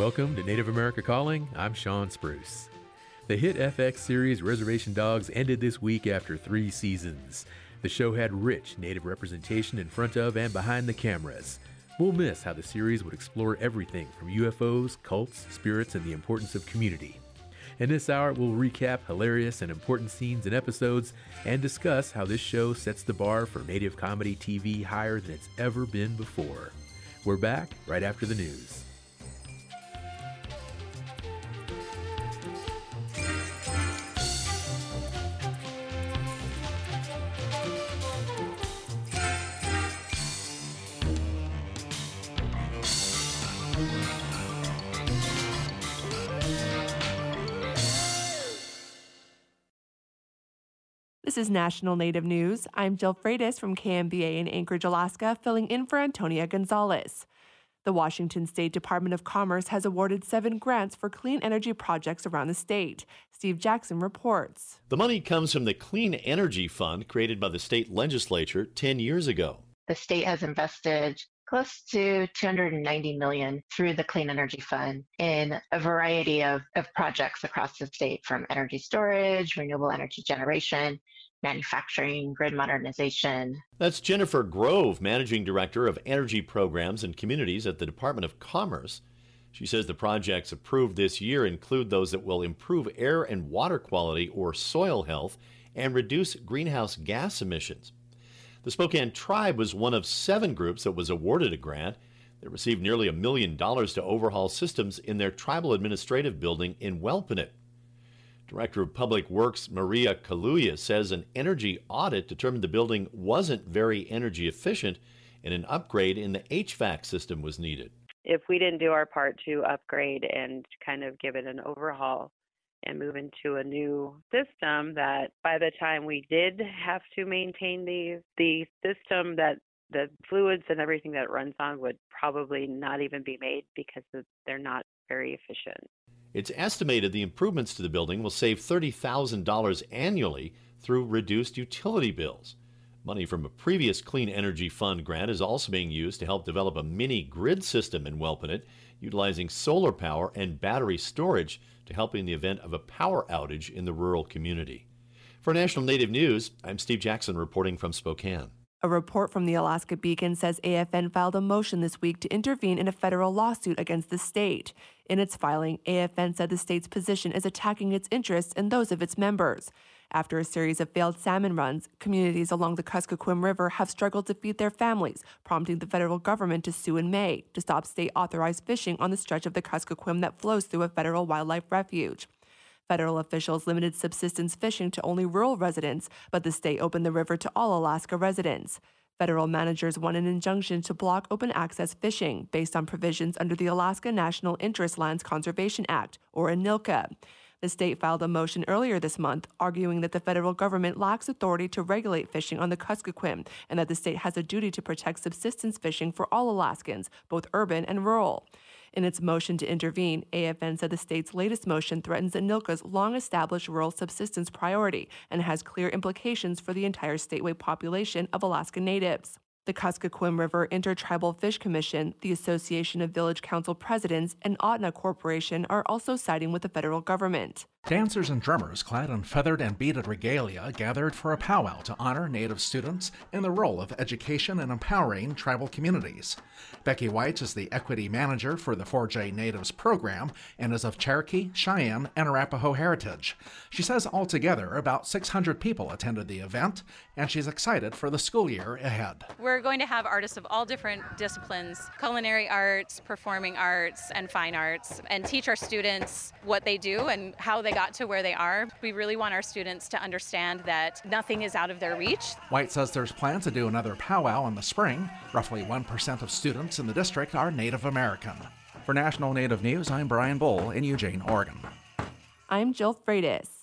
Welcome to Native America Calling. I'm Shawn Spruce. The hit FX series Reservation Dogs ended this week after three seasons. The show had rich Native representation in front of and behind the cameras. We'll miss how the series would explore everything from UFOs, cults, spirits, and the importance of community. In this hour, we'll recap hilarious and important scenes and episodes and discuss how this show sets the bar for Native comedy TV higher than it's ever been before. We're back right after the news. Is National Native News. I'm Jill Freitas from KNBA in Anchorage, Alaska, filling in for Antonia Gonzalez. The Washington State Department of Commerce has awarded seven grants for clean energy projects around the state. Steve Jackson reports. The money comes from the Clean Energy Fund created by the state legislature 10 years ago. The state has invested close to 290 million through the Clean Energy Fund in a variety of, of projects across the state from energy storage, renewable energy generation, manufacturing, grid modernization. That's Jennifer Grove, Managing Director of Energy Programs and Communities at the Department of Commerce. She says the projects approved this year include those that will improve air and water quality or soil health and reduce greenhouse gas emissions. The Spokane Tribe was one of seven groups that was awarded a grant. They received nearly a million dollars to overhaul systems in their tribal administrative building in Wellpinit. Director of Public Works Maria Kaluya says an energy audit determined the building wasn't very energy efficient and an upgrade in the HVAC system was needed. If we didn't do our part to upgrade and kind of give it an overhaul, and move into a new system that by the time we did have to maintain the the system that the fluids and everything that runs on would probably not even be made because they're not very efficient. It's estimated the improvements to the building will save $30,000 annually through reduced utility bills. Money from a previous Clean Energy Fund grant is also being used to help develop a mini grid system in Wellpinit utilizing solar power and battery storage to help in the event of a power outage in the rural community. For National Native News, I'm Steve Jackson reporting from Spokane. A report from the Alaska Beacon says AFN filed a motion this week to intervene in a federal lawsuit against the state. In its filing, AFN said the state's position is attacking its interests and those of its members. After a series of failed salmon runs, communities along the Kuskokwim River have struggled to feed their families, prompting the federal government to sue in May to stop state authorized fishing on the stretch of the Kuskokwim that flows through a federal wildlife refuge. Federal officials limited subsistence fishing to only rural residents, but the state opened the river to all Alaska residents. Federal managers won an injunction to block open access fishing based on provisions under the Alaska National Interest Lands Conservation Act, or ANILCA. The state filed a motion earlier this month arguing that the federal government lacks authority to regulate fishing on the Kuskokwim and that the state has a duty to protect subsistence fishing for all Alaskans, both urban and rural. In its motion to intervene, AFN said the state's latest motion threatens ANILCA's long established rural subsistence priority and has clear implications for the entire statewide population of Alaska Natives. The Kuskokwim River Intertribal Fish Commission, the Association of Village Council Presidents, and Ahtna Corporation are also siding with the federal government. Dancers and drummers clad in feathered and beaded regalia gathered for a powwow to honor Native students in the role of education and empowering tribal communities. Becky White is the equity manager for the 4J Natives program and is of Cherokee, Cheyenne, and Arapaho heritage. She says altogether about 600 people attended the event, and she's excited for the school year ahead. We're going to have artists of all different disciplines culinary arts, performing arts, and fine arts, and teach our students what they do and how they they got to where they are. We really want our students to understand that nothing is out of their reach. White says there's plans to do another powwow in the spring. Roughly 1% of students in the district are Native American. For National Native News, I'm Brian Bull in Eugene, Oregon. I'm Jill Freitas.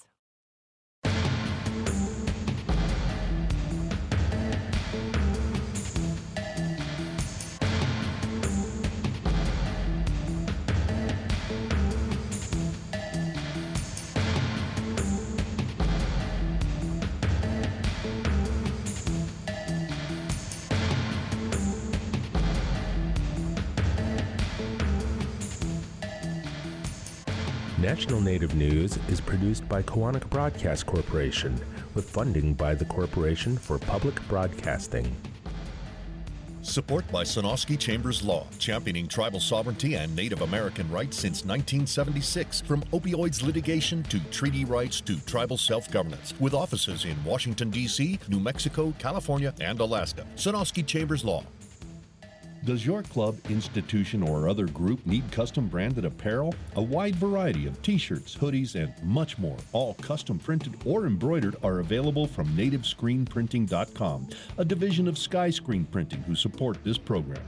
National Native News is produced by Koahnic Broadcast Corporation with funding by the Corporation for Public Broadcasting. Support by Sonosky Chambers Law, championing tribal sovereignty and Native American rights since 1976. From opioids litigation to treaty rights to tribal self governance, with offices in Washington, D.C., New Mexico, California, and Alaska. Sonosky Chambers Law, does your club, institution, or other group need custom branded apparel? A wide variety of t shirts, hoodies, and much more, all custom printed or embroidered, are available from nativescreenprinting.com, a division of Sky Screen Printing who support this program.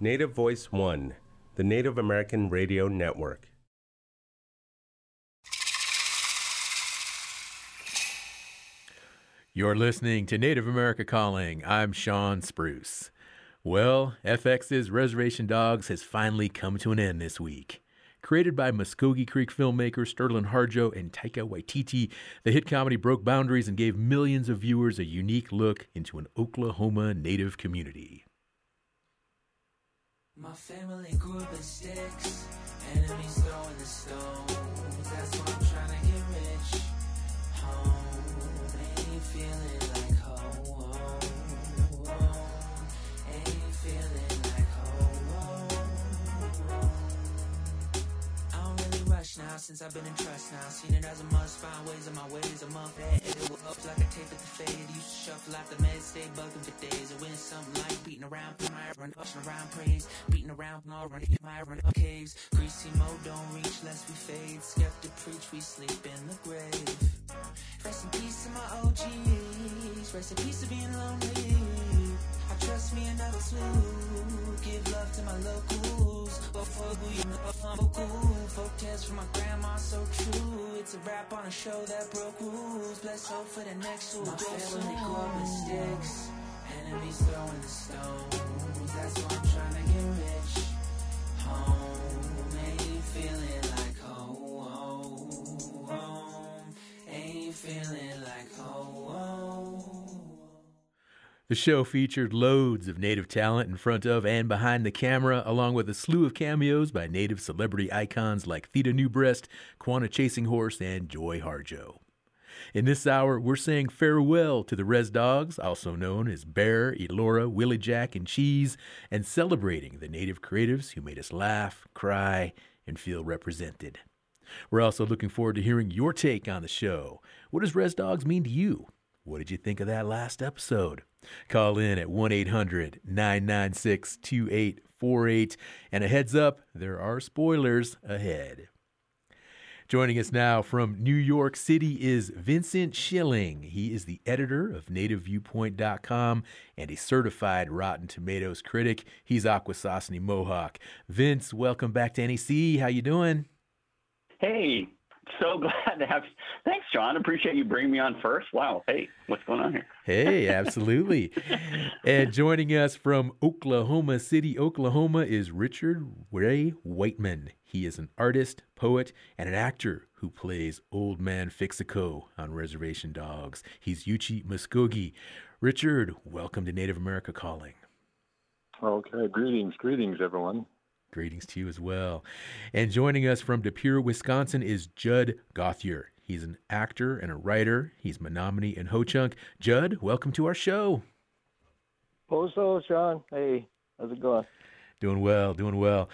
Native Voice One, the Native American Radio Network. You're listening to Native America Calling. I'm Shawn Spruce. Well, FX's Reservation Dogs has finally come to an end this week. Created by Muskogee Creek filmmaker Sterlin Harjo and Taika Waititi, the hit comedy broke boundaries and gave millions of viewers a unique look into an Oklahoma Native community. My family grew up in sticks, enemies throwing the. That's why rush now since I've been in trust now. Seen it as a must, find ways in my ways. I'm up at it. Will up like a tape at the fade. Used to shuffle out the meds, stay bugging for days. I win something like beating around, my run up around praise. Beating around, all run my run up caves. Greasy mode don't reach lest we fade. Skeptic preach, we sleep in the grave. Rest in peace to my OGs. Rest in peace to being lonely. I trust me enough to give love to my locals. But fuck who you vocal. Folk tales from my grandma, so true. It's a rap on a show that broke rules. Bless hope for the next who My family grew up in sticks. Enemies throwing the stones. That's why I'm trying to get rich. Home ain't feeling like home. home. Ain't feeling The show featured loads of Native talent in front of and behind the camera, along with a slew of cameos by Native celebrity icons like Theda New Breast, Quanah Chasing Horse, and Joy Harjo. In this hour, we're saying farewell to the Res Dogs, also known as Bear, Elora, Willie Jack, and Cheese, and celebrating the Native creatives who made us laugh, cry, and feel represented. We're also looking forward to hearing your take on the show. What does Res Dogs mean to you? What did you think of that last episode? Call in at 1 800 996 2848. And a heads up, there are spoilers ahead. Joining us now from New York City is Vincent Schilling. He is the editor of NativeViewpoint.com and a certified Rotten Tomatoes critic. He's Akwesasne Mohawk. Vince, welcome back to NAC. How you doing? Hey, so glad to have. you. Thanks, John. Appreciate you bringing me on first. Wow. Hey, what's going on here? Hey, absolutely. and joining us from Oklahoma City, Oklahoma, is Richard Ray Whiteman. He is an artist, poet, and an actor who plays Old Man Fixico on Reservation Dogs. He's Yuchi Muskogee. Richard, welcome to Native America Calling. Okay, greetings, greetings, everyone. Greetings to you as well. And joining us from De Pere, Wisconsin is Judd Gauthier. He's an actor and a writer. He's Menominee and Ho Chunk. Judd, welcome to our show. Hello, Shawn. Hey, how's it going? Doing well, doing well.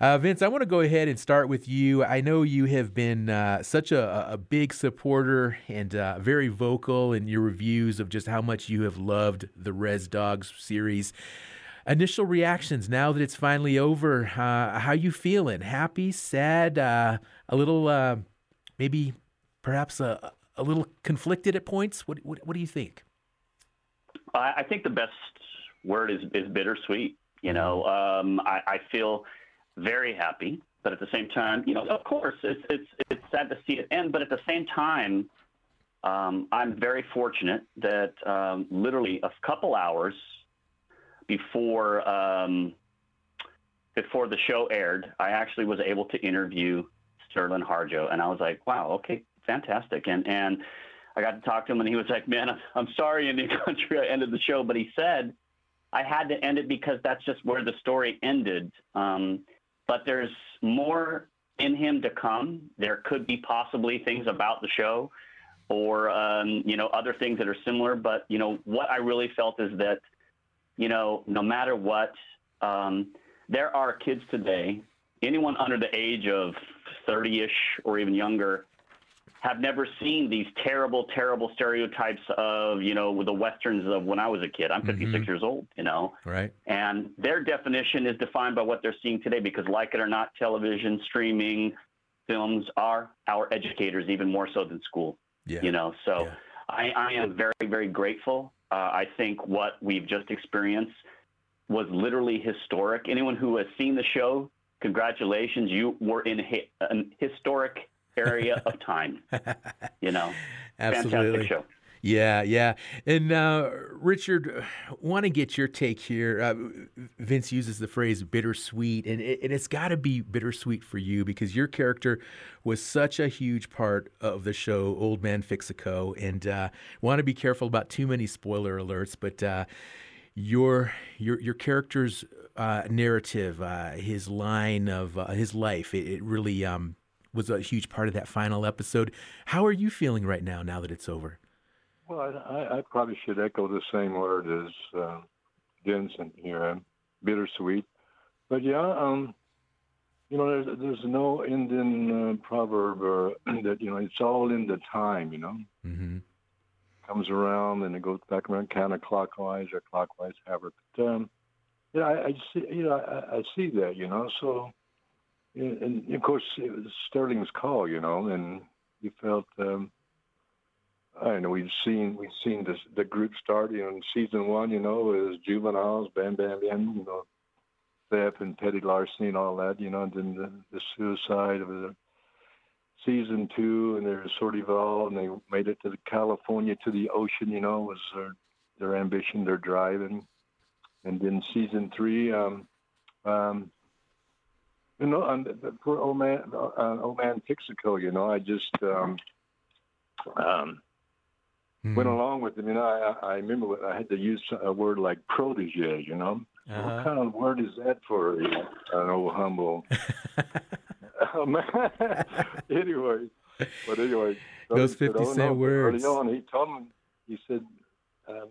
Uh, Vince, I want to go ahead and start with you. I know you have been uh, such a, a, big supporter and uh, very vocal in your reviews of just how much you have loved the Res Dogs series. Initial reactions now that it's finally over. Uh, how you feeling? Happy, sad, uh, a little, uh, maybe, perhaps a, a little conflicted at points. What, what, what do you think? I, think the best word is is bittersweet. You know, um, I, I feel very happy, but at the same time, you know, of course, it's it's it's sad to see it end. But at the same time, um, I'm very fortunate that um, literally a couple hours before um, before the show aired, I actually was able to interview Sterlin Harjo, and I was like, wow, okay, fantastic, and and I got to talk to him, and he was like, man, I'm, sorry, Indian Country, I ended the show, but he said I had to end it because that's just where the story ended. Um, but there's more in him to come. There could be possibly things about the show or, um, you know, other things that are similar. But, you know, what I really felt is that, you know, no matter what, um, there are kids today, anyone under the age of 30 ish or even younger, have never seen these terrible, terrible stereotypes of, you know, the westerns of when I was a kid. I'm 56 Mhm. years old, you know. Right. And their definition is defined by what they're seeing today because, like it or not, television, streaming, films are our educators, even more so than school. Yeah. You know, so I, I am very, very grateful. Uh, I think what we've just experienced was literally historic. Anyone who has seen the show, congratulations. You were in hi- an historic area of time. You know, Absolutely. fantastic show. Yeah, yeah. And uh, Richard, want to get your take here. Uh, Vince uses the phrase bittersweet, and, it, and it's got to be bittersweet for you because your character was such a huge part of the show, Old Man Fixico. And uh, want to be careful about too many spoiler alerts, but uh, your your your character's uh, narrative, uh, his line of uh, his life, it, it really um, was a huge part of that final episode. How are you feeling right now? Now that it's over. Well, I, I, probably should echo the same word as uh, Vincent here. I'm bittersweet, but yeah, um, you know, there's there's no Indian uh, proverb or that you know it's all in the time. You know, mm-hmm. comes around and it goes back around counterclockwise or clockwise, however. But um, yeah, I, I see, you know, I, I see that. You know, so and, and of course it was Sterlin's call. You know, and you felt. Um, Know. We've seen we've seen this, the group start. You know, in season one, you know, was juveniles, bam, bam, bam. You know, theft and petty larceny and all that. You know, and then the, the suicide of the season two, and they're sort of all, and they made it to the California to the ocean. You know, was their their ambition, their drive, and and then season three, um, um, you know, and for old man, uh, old man Fixico, you know, I just um, um, went along with him. You know, I, I remember I had to use a word like protege. You know, Uh-huh. what kind of word is that for you know, an old humble? man. anyway, but anyway, Those 50 said, oh, cent no, words. Early on, he told me, he said, um,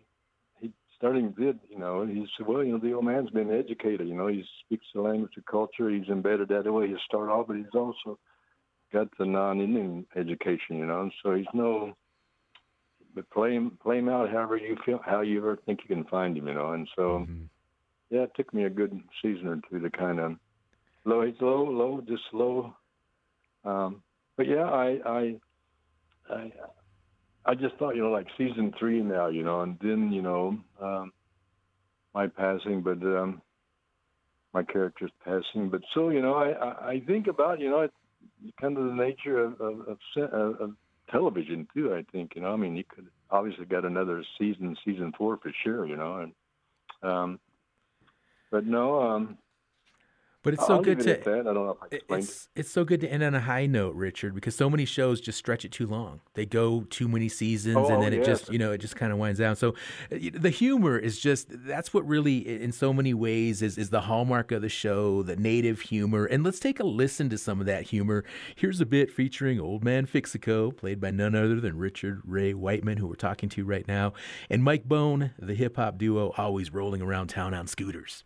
he Sterlin did, you know, he said, well, you know, the old man's been educated. You know, he speaks the language of culture. He's embedded that the way. He start off, but he's also got the non-Indian education. You know, and so he's no. But play him, play him out however you feel, how you ever think you can find him. You know, and so Mm-hmm. yeah, it took me a good season or two to kind of low. He's low, low, just slow. Um, but yeah, I, I, I, I just thought, you know, like season three now, you know, and then, you know, um, my passing, but um, my character's passing. But so, you know, I, I, I think about, you know, it's kind of the nature of, of, of, of television too. I think, you know, I mean, you could obviously got another season, season four for sure, you know, and um, but no, um, But it's so I'll good to. it. I don't know if I It's it's so good to end on a high note, Richard, because so many shows just stretch it too long. They go too many seasons, Oh, and then it just you know it just kind of winds down. So uh, the humor is just that's what really, in so many ways, is is the hallmark of the show, the native humor. And let's take a listen to some of that humor. Here's a bit featuring Old Man Fixico, played by none other than Richard Ray Whiteman, who we're talking to right now, and Mike Bone, the hip hop duo, always rolling around town on scooters.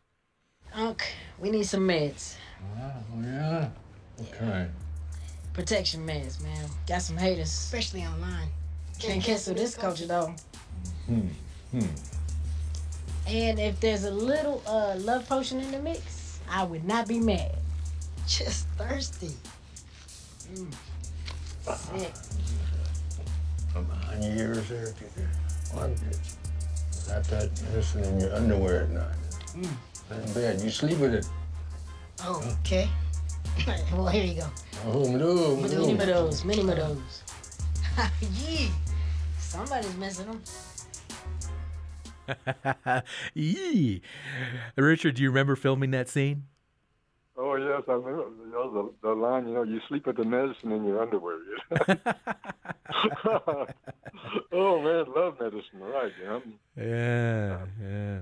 Unc, we need some meds. Oh, yeah? Okay. Protection meds, man. Got some haters. Especially online. Can't cancel this culture, though. Hmm. Hmm. And if there's a little uh, love potion in the mix, I would not be mad. Just thirsty. Mm. Sick. From behind your ears there. One, got that medicine in your underwear at night. Mm. In bed. You sleep with it. Oh, okay. well, here you go. Oh, no, Many no. of those, many of those. yeah. Somebody's missing them. Yee. Richard, do you remember filming that scene? Oh yes, I remember you know, the, the line. You know, you sleep with the medicine in your underwear. You know? oh man, love medicine, right? You know? Yeah, yeah.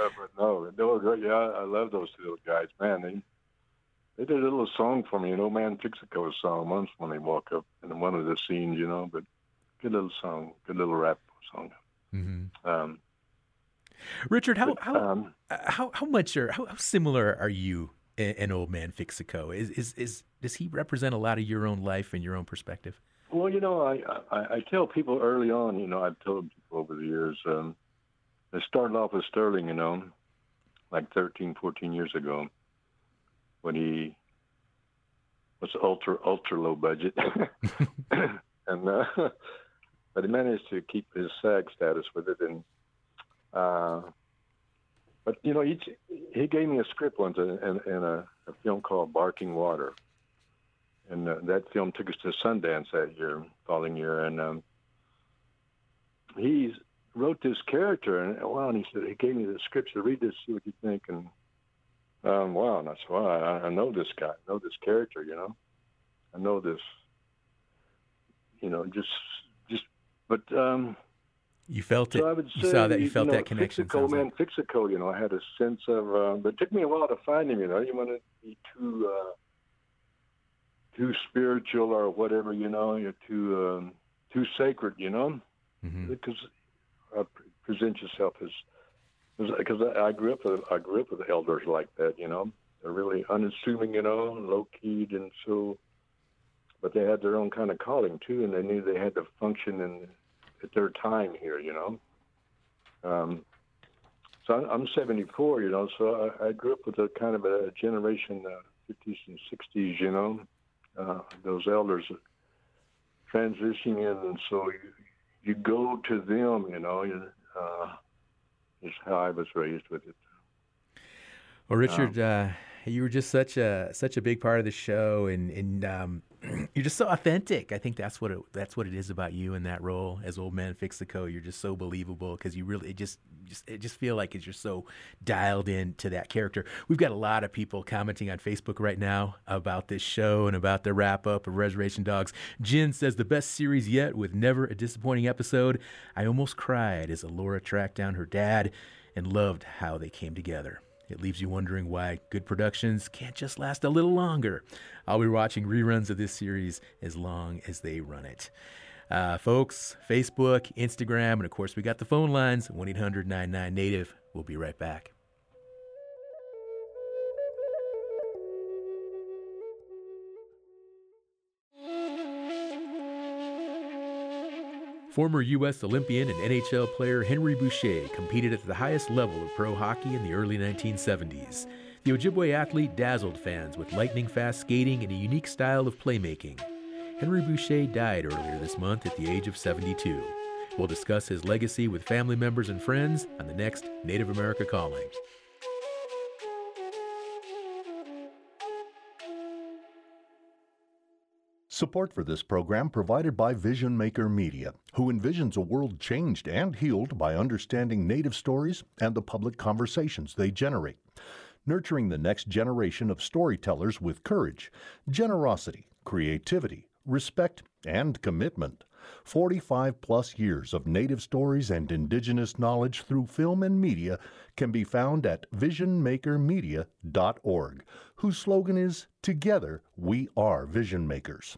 Uh, but no, they were great. Yeah, I love those two little guys. Man, they they did a little song for me, an old man Fixico song once when they walk up in one of the scenes, you know. But good little song, good little rap song. Mm-hmm. Um, Richard, how but, how, um, how how much are how, how similar are you and, and old man Fixico? Is is is does he represent a lot of your own life and your own perspective? Well, you know, I, I I tell people early on, you know, I've told people over the years. Um, it started off with Sterlin, you know, like 13, 14 years ago, when he was ultra ultra low budget, and uh, but he managed to keep his SAG status with it, and uh, but you know, he he gave me a script once in, in, in a, a film called Barking Water. And uh, that film took us to Sundance that year, following year, and um, he wrote this character, and wow, and he said he gave me the script to read this, see what you think, and um, wow, and I said, wow, I, I know this guy, I know this character, you know, I know this, you know, just just, but um, You felt it. I would you saw that. You felt know, that connection. Fixico, sounds like. man, Fixico, you know, I had a sense of, uh, but it took me a while to find him. You know, you want to be too, uh, too spiritual or whatever. You know, you're too, um, too sacred. You know, Mm-hmm. because uh, present yourself as, because I, grew up with, I grew up with elders like that. You know, they're really unassuming. You know, low keyed, and so, but they had their own kind of calling too, and they knew they had to function in at their time here, you know. Um, so I'm, I'm 74, you know, so I, I grew up with a kind of a generation, uh, 50s and 60s, you know, uh, those elders transitioning in, and so you, you go to them, you know, you, uh, is how I was raised with it. Well, Richard, uh, you were just such a such a big part of the show, and and um, you're just so authentic. I think that's what it, that's what it is about you in that role as Old Man Fixico. You're just so believable because you really it just just it just feel like it's you're so dialed in to that character. We've got a lot of people commenting on Facebook right now about this show and about the wrap up of Reservation Dogs. Jen says the best series yet with never a disappointing episode. I almost cried as Elora tracked down her dad and loved how they came together. It leaves you wondering why good productions can't just last a little longer. I'll be watching reruns of this series as long as they run it. Uh, folks, Facebook, Instagram, and of course, we got the phone lines 1 800 99 Native. We'll be right back. Former U.S. Olympian and NHL player Henry Boucha competed at the highest level of pro hockey in the early 1970s. The Ojibwe athlete dazzled fans with lightning fast skating and a unique style of playmaking. Henry Boucha died earlier this month at the age of 72. We'll discuss his legacy with family members and friends on the next Native America Calling. Support for this program provided by Vision Maker Media, who envisions a world changed and healed by understanding Native stories and the public conversations they generate. Nurturing the next generation of storytellers with courage, generosity, creativity, respect, and commitment. 45 plus years of Native stories and Indigenous knowledge through film and media can be found at visionmakermedia.org, whose slogan is Together We Are Vision Makers.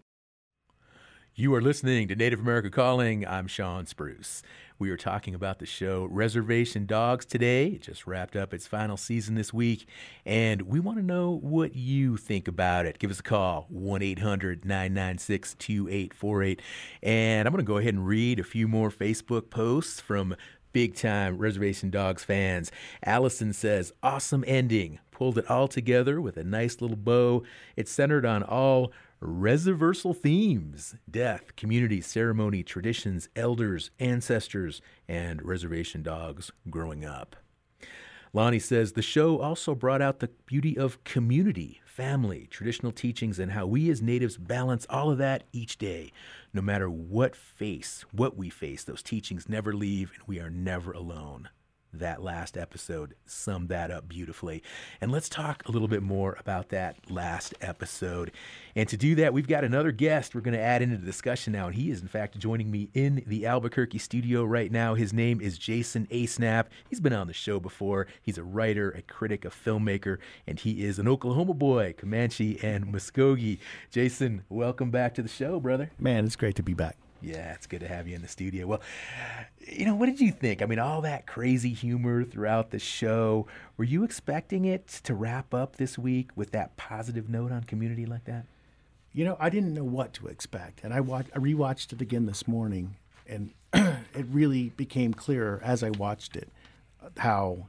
You are listening to Native America Calling. I'm Shawn Spruce. We are talking about the show Reservation Dogs today. It just wrapped up its final season this week, and we want to know what you think about it. Give us a call, 1 800 996 2848. And I'm going to go ahead and read a few more Facebook posts from big time Reservation Dogs fans. Allison says, Awesome ending. Pulled it all together with a nice little bow. It's centered on all reserversal themes death, community, ceremony, traditions, elders, ancestors, and reservation dogs growing up. Lonnie says the show also brought out the beauty of community, family, traditional teachings, and how we as natives balance all of that each day. No matter what face, what we face, those teachings never leave, and we are never alone. That last episode summed that up beautifully. And let's talk a little bit more about that last episode. And to do that, we've got another guest we're going to add into the discussion now. And he is, in fact, joining me in the Albuquerque studio right now. His name is Jason Asenap. He's been on the show before. He's a writer, a critic, a filmmaker, and he is an Oklahoma boy, Comanche and Muskogee. Jason, welcome back to the show, brother. Man, it's great to be back. Yeah, it's good to have you in the studio. Well, you know, what did you think? I mean, all that crazy humor throughout the show. Were you expecting it to wrap up this week with that positive note on community like that? You know, I didn't know what to expect, and I watched, I rewatched it again this morning, and it really became clearer as I watched it how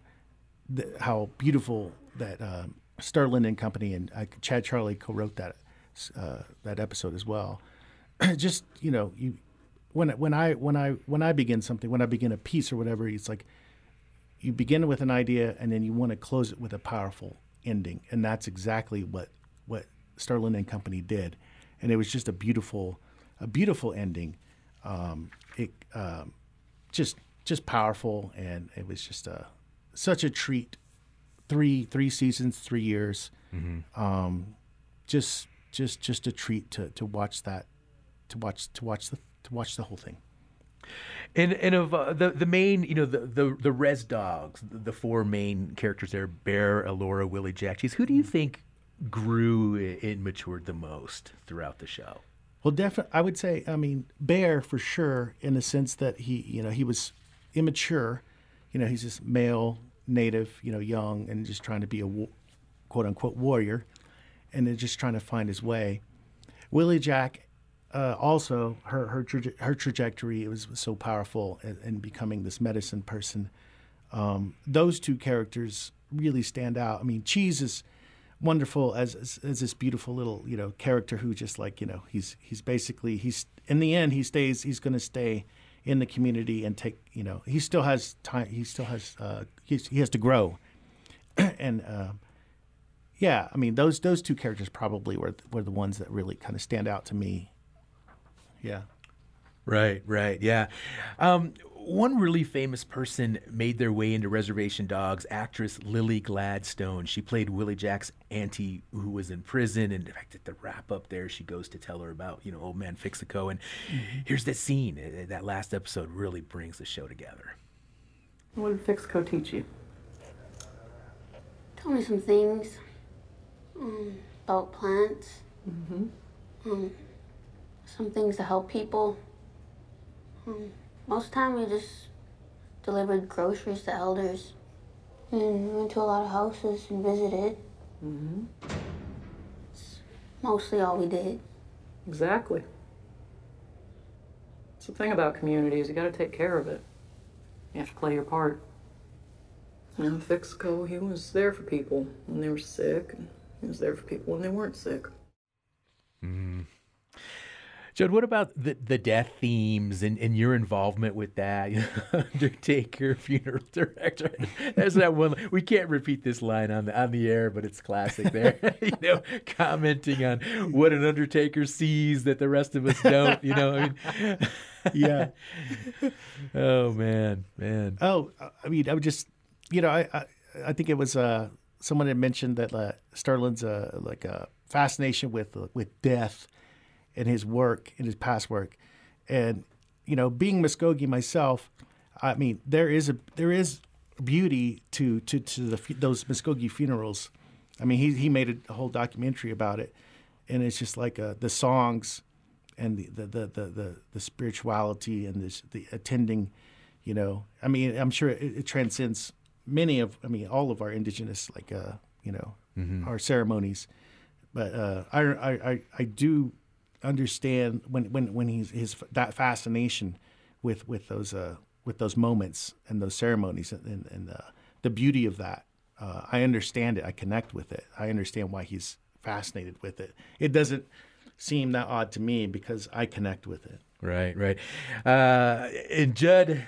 the, how beautiful that uh, Sterlin and Company and uh, Chad Charlie co-wrote that uh, that episode as well. Just you know, you when when I when I when I begin something, when I begin a piece or whatever, it's like you begin with an idea and then you want to close it with a powerful ending, and that's exactly what what Sterlin and Company did, and it was just a beautiful a beautiful ending. Um, it um, just just powerful, and it was just a such a treat. Three three seasons, three years. Mm-hmm. Um, just just just a treat to to watch that to watch to watch the to watch the whole thing. And and of uh, the the main, you know, the the the res dogs, the, four main characters there, Bear, Elora, Willie Jack. Cheese, who do you think grew and matured the most throughout the show? Well, definitely, I would say, I mean, Bear for sure, in the sense that he, you know, he was immature. You know, he's just male, native, you know, young, and just trying to be a quote unquote warrior, and then just trying to find his way. Willie Jack uh, also her her traje- her trajectory was, was so powerful in, in, becoming this medicine person. Um, those two characters really stand out. I mean, Cheese is wonderful as, as, as this beautiful little you know character who just like you know he's he's basically he's in the end he stays he's going to stay in the community and take you know he still has time he still has uh, he has to grow and uh, yeah I mean those those two characters probably were were the ones that really kind of stand out to me yeah. Right, right, yeah. Um, one really famous person made their way into Reservation Dogs, actress Lily Gladstone. She played Willie Jack's auntie who was in prison. And in fact, at the wrap up there, she goes to tell her about, you know, old man Fixico. And here's that scene. Uh, that last episode really brings the show together. What did Fixico teach you? Told me some things um, about plants. Mm-hmm. Um, some things to help people. Hmm. Most time we just delivered groceries to elders and went to a lot of houses and visited. Mm-hmm. It's mostly all we did. Exactly. It's the thing about community is you gotta take care of it. You have to play your part. And Fixico, he was there for people when they were sick, and he was there for people when they weren't sick. Mm. Judd, what about the, the death themes and, and your involvement with that? Undertaker, funeral director. There's that one. We can't repeat this line on the on the air, but it's classic. There, you know, commenting on what an Undertaker sees that the rest of us don't. You know, I mean, yeah. oh man, man. Oh, I mean, I would just, you know, I I, I think it was uh, someone had mentioned that uh, Sterlin's uh, like a fascination with with death in his work, in his past work, and you know, being Muskogee myself, I mean, there is a there is beauty to to to the, those Muskogee funerals. I mean, he he made a whole documentary about it, and it's just like uh, the songs and the the the the, the, the spirituality and this, the attending. You know, I mean, I'm sure it, it, transcends many of, I mean, all of our indigenous like uh, you know mm-hmm. our ceremonies. But uh, I, I I do understand when when when he's his that fascination with with those uh, with those moments and those ceremonies and and, and uh, the beauty of that. Uh, I understand it. I connect with it. I understand why he's fascinated with it. It doesn't seem that odd to me because I connect with it. Right, right. Uh, and Judd,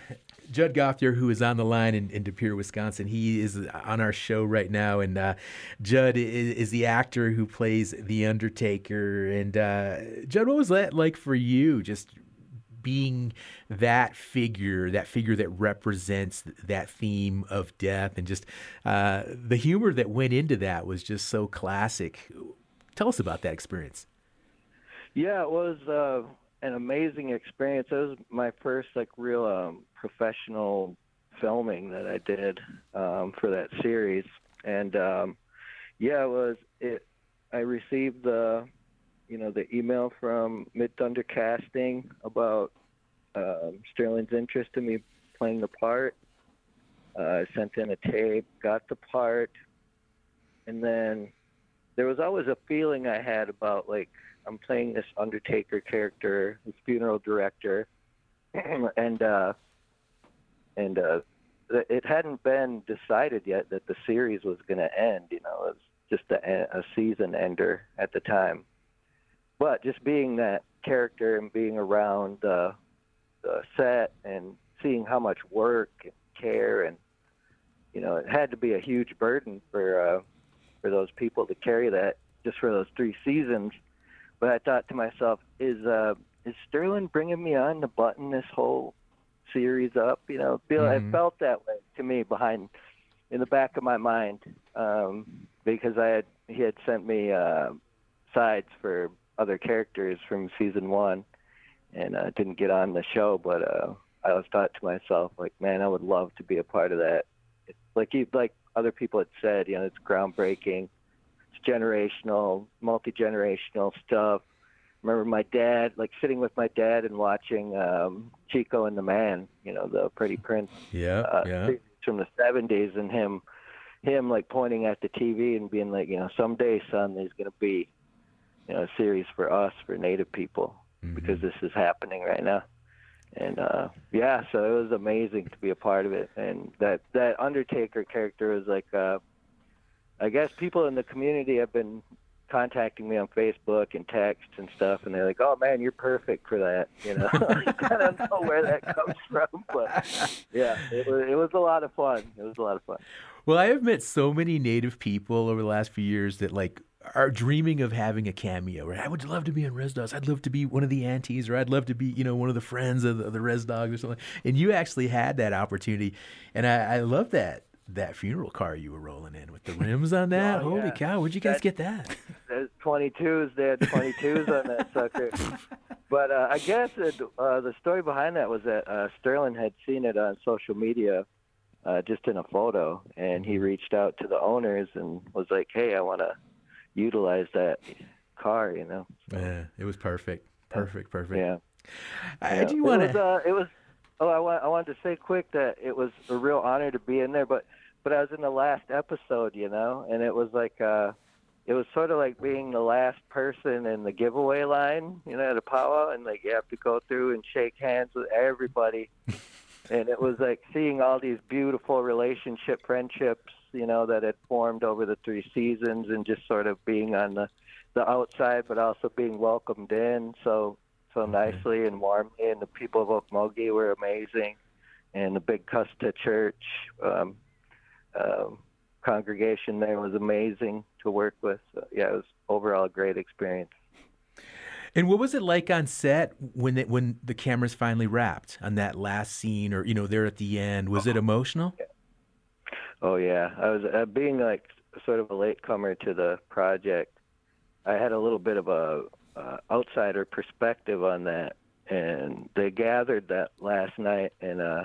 Judd Gauthier, who is on the line in, in De Pere, Wisconsin. He is on our show right now, and uh, Judd is, is, the actor who plays the Undertaker. And uh, Judd, what was that like for you? Just being that figure, that figure that represents that theme of death, and just uh, the humor that went into that was just so classic. Tell us about that experience. Yeah, it was uh, an amazing experience. It was my first like real um, professional filming that I did um, for that series, and um, yeah, it was it. I received the you know the email from Mid Thunder Casting about um, Sterlin's interest in me playing the part. Uh, I sent in a tape, got the part, and then there was always a feeling I had about like I'm playing this Undertaker character, this funeral director, and uh, and uh, it hadn't been decided yet that the series was going to end. You know, it was just a, a season ender at the time. But just being that character and being around the, the set and seeing how much work and care and you know it had to be a huge burden for uh, for those people to carry that just for those three seasons. But I thought to myself, is uh, is Sterlin bringing me on to button this whole series up? You know, feel mm-hmm. I felt that way to me behind in the back of my mind um, because I had he had sent me uh, sides for other characters from season one, and uh, didn't get on the show. But uh, I was thought to myself, like, man, I would love to be a part of that. It's like you, like other people had said, you know, it's groundbreaking, it's generational, multi generational stuff. Remember my dad, like sitting with my dad and watching um, Chico and the Man, you know, the Freddie Prinze, yeah, uh, yeah, from the '70s, and him, him like pointing at the TV and being like, you know, someday, son, there's gonna be you know, a series for us for Native people mm-hmm. because this is happening right now. And uh, yeah, so it was amazing to be a part of it. And that that Undertaker character is like, uh, I guess people in the community have been contacting me on Facebook and text and stuff, and they're like, "Oh man, you're perfect for that." You know, I don't know where that comes from, but yeah, it was it was a lot of fun. It was a lot of fun. Well, I have met so many Native people over the last few years that like are dreaming of having a cameo, right? I would love to be in Res Dogs. I'd love to be one of the aunties, or I'd love to be, you know, one of the friends of the, the Res Dogs or something. And you actually had that opportunity, and I, I love that that funeral car you were rolling in with the rims on that. oh, Holy yeah. cow! Where'd you guys that, get that? There's 22s. They had 22s on that sucker. But uh, I guess it, uh, the story behind that was that uh, Sterlin had seen it on social media, uh, just in a photo, and he reached out to the owners and was like, "Hey, I want to." utilize that car, you know. Yeah, it was perfect. Perfect, perfect. Yeah. I yeah. do want to. Uh, it was. Oh, I, want, I wanted to say quick that it was a real honor to be in there, but but I was in the last episode, you know, and it was like uh, it was sort of like being the last person in the giveaway line, you know, at a powwow, and like you have to go through and shake hands with everybody, and it was like seeing all these beautiful relationship friendships you know, that had formed over the three seasons and just sort of being on the, the outside, but also being welcomed in so so nicely and warmly. And the people of Okmulgee were amazing, and the Big Cussetah Church um, um, congregation there was amazing to work with. So, yeah, it was overall a great experience. And what was it like on set when it, when the cameras finally wrapped on that last scene, or you know, there at the end? Was it emotional? Oh yeah, I was uh, being like sort of a latecomer to the project. I had a little bit of a uh, outsider perspective on that, and they gathered that last night and uh,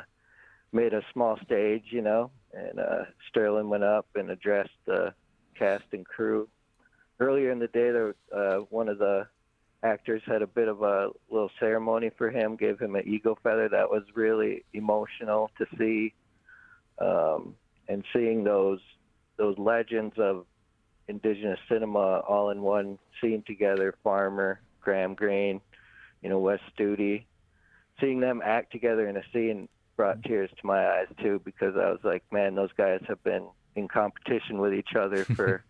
made a small stage, you know. And uh, Sterlin went up and addressed the cast and crew. Earlier in the day, there uh, one of the actors had a bit of a little ceremony for him, gave him an eagle feather. That was really emotional to see. Um, and seeing those those legends of indigenous cinema all in one scene together farmer graham greene you know wes studi seeing them act together in a scene brought tears to my eyes too because i was like man those guys have been in competition with each other for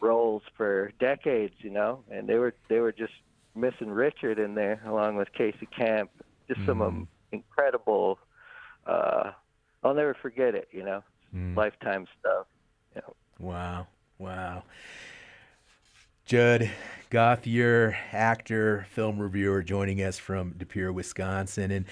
roles for decades you know and they were they were just missing richard in there along with casey camp just some mm. incredible uh i'll never forget it you know mm. lifetime stuff. Wow, wow. Judd Gauthier, actor, film reviewer, joining us from De Pere, Wisconsin. And